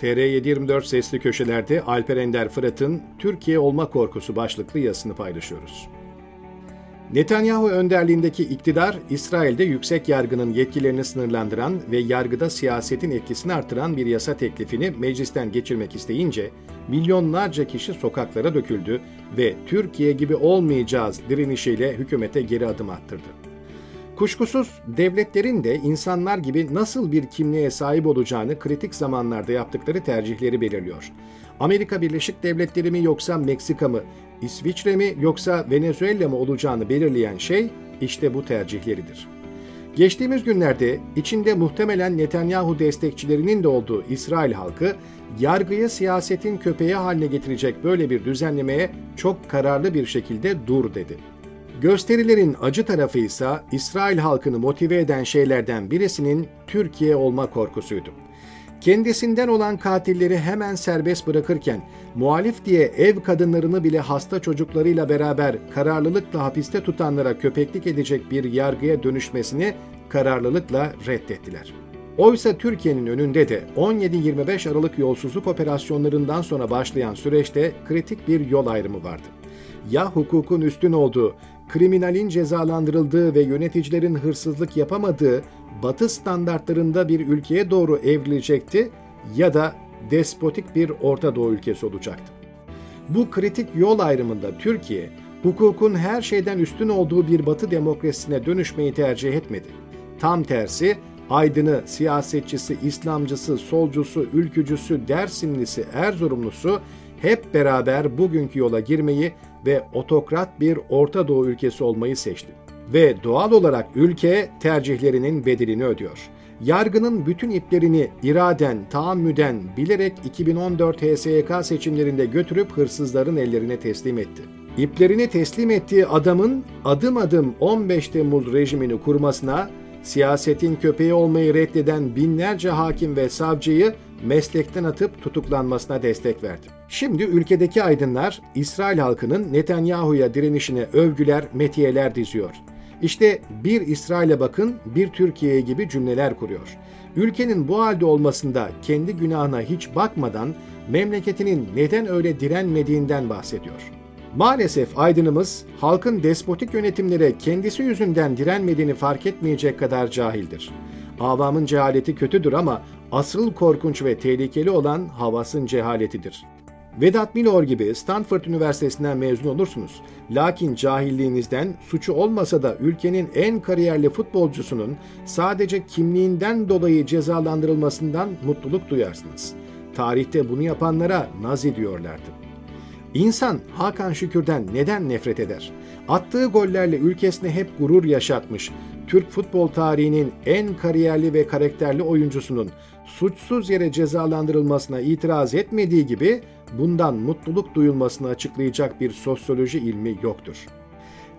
TR724 sesli köşelerde Alper Ender Fırat'ın Türkiye olma korkusu başlıklı yazısını paylaşıyoruz. Netanyahu önderliğindeki iktidar, İsrail'de yüksek yargının yetkilerini sınırlandıran ve yargıda siyasetin etkisini artıran bir yasa teklifini meclisten geçirmek isteyince milyonlarca kişi sokaklara döküldü ve Türkiye gibi olmayacağız direnişiyle hükümete geri adım attırdı. Kuşkusuz devletlerin de insanlar gibi nasıl bir kimliğe sahip olacağını kritik zamanlarda yaptıkları tercihleri belirliyor. Amerika Birleşik Devletleri mi yoksa Meksika mı, İsviçre mi yoksa Venezuela mı olacağını belirleyen şey işte bu tercihleridir. Geçtiğimiz günlerde içinde muhtemelen Netanyahu destekçilerinin de olduğu İsrail halkı yargıyı siyasetin köpeği haline getirecek böyle bir düzenlemeye çok kararlı bir şekilde dur dedi. Gösterilerin acı tarafı ise İsrail halkını motive eden şeylerden birisinin Türkiye olma korkusuydu. Kendisinden olan katilleri hemen serbest bırakırken muhalif diye ev kadınlarını bile hasta çocuklarıyla beraber kararlılıkla hapiste tutanlara köpeklik edecek bir yargıya dönüşmesini kararlılıkla reddettiler. Oysa Türkiye'nin önünde de 17-25 Aralık yolsuzluk operasyonlarından sonra başlayan süreçte kritik bir yol ayrımı vardı. Ya hukukun üstün olduğu, kriminalin cezalandırıldığı ve yöneticilerin hırsızlık yapamadığı batı standartlarında bir ülkeye doğru evrilecekti ya da despotik bir Orta Doğu ülkesi olacaktı. Bu kritik yol ayrımında Türkiye, hukukun her şeyden üstün olduğu bir batı demokrasisine dönüşmeyi tercih etmedi. Tam tersi, aydını, siyasetçisi, İslamcısı, solcusu, ülkücüsü, Dersimlisi, Erzurumlusu hep beraber bugünkü yola girmeyi ve otokrat bir Orta Doğu ülkesi olmayı seçti. Ve doğal olarak ülke tercihlerinin bedelini ödüyor. Yargının bütün iplerini iraden, taammüden, bilerek 2014 HSYK seçimlerinde götürüp hırsızların ellerine teslim etti. İplerini teslim ettiği adamın adım adım 15 Temmuz rejimini kurmasına, siyasetin köpeği olmayı reddeden binlerce hakim ve savcıyı meslekten atıp tutuklanmasına destek verdi. Şimdi ülkedeki aydınlar İsrail halkının Netanyahu'ya direnişine övgüler, metiyeler diziyor. İşte bir İsrail'e bakın, bir Türkiye gibi cümleler kuruyor. Ülkenin bu halde olmasında kendi günahına hiç bakmadan memleketinin neden öyle direnmediğinden bahsediyor. Maalesef aydınımız halkın despotik yönetimlere kendisi yüzünden direnmediğini fark etmeyecek kadar cahildir. Avamın cehaleti kötüdür ama asıl korkunç ve tehlikeli olan havasın cehaletidir. Vedat Milor gibi Stanford Üniversitesi'nden mezun olursunuz. Lakin cahilliğinizden suçu olmasa da ülkenin en kariyerli futbolcusunun sadece kimliğinden dolayı cezalandırılmasından mutluluk duyarsınız. Tarihte bunu yapanlara nazi diyorlardı. İnsan Hakan Şükür'den neden nefret eder? Attığı gollerle ülkesine hep gurur yaşatmış, Türk futbol tarihinin en kariyerli ve karakterli oyuncusunun suçsuz yere cezalandırılmasına itiraz etmediği gibi bundan mutluluk duyulmasını açıklayacak bir sosyoloji ilmi yoktur.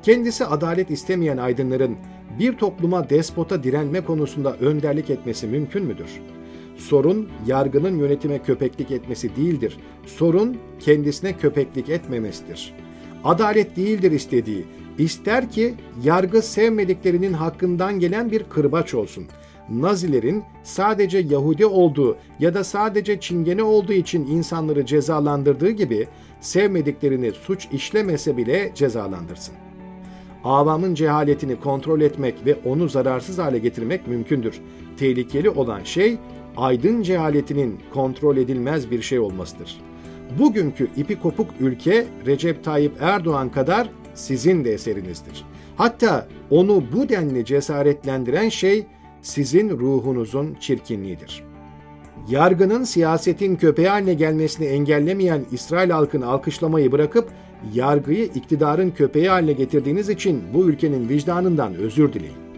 Kendisi adalet istemeyen aydınların bir topluma despota direnme konusunda önderlik etmesi mümkün müdür? Sorun yargının yönetime köpeklik etmesi değildir. Sorun kendisine köpeklik etmemesidir. Adalet değildir istediği. İster ki yargı sevmediklerinin hakkından gelen bir kırbaç olsun. Nazilerin sadece Yahudi olduğu ya da sadece Çingene olduğu için insanları cezalandırdığı gibi sevmediklerini suç işlemese bile cezalandırsın. Avamın cehaletini kontrol etmek ve onu zararsız hale getirmek mümkündür. Tehlikeli olan şey aydın cehaletinin kontrol edilmez bir şey olmasıdır. Bugünkü ipi kopuk ülke Recep Tayyip Erdoğan kadar sizin de eserinizdir. Hatta onu bu denli cesaretlendiren şey sizin ruhunuzun çirkinliğidir. Yargının siyasetin köpeği haline gelmesini engellemeyen İsrail halkını alkışlamayı bırakıp yargıyı iktidarın köpeği haline getirdiğiniz için bu ülkenin vicdanından özür dileyin.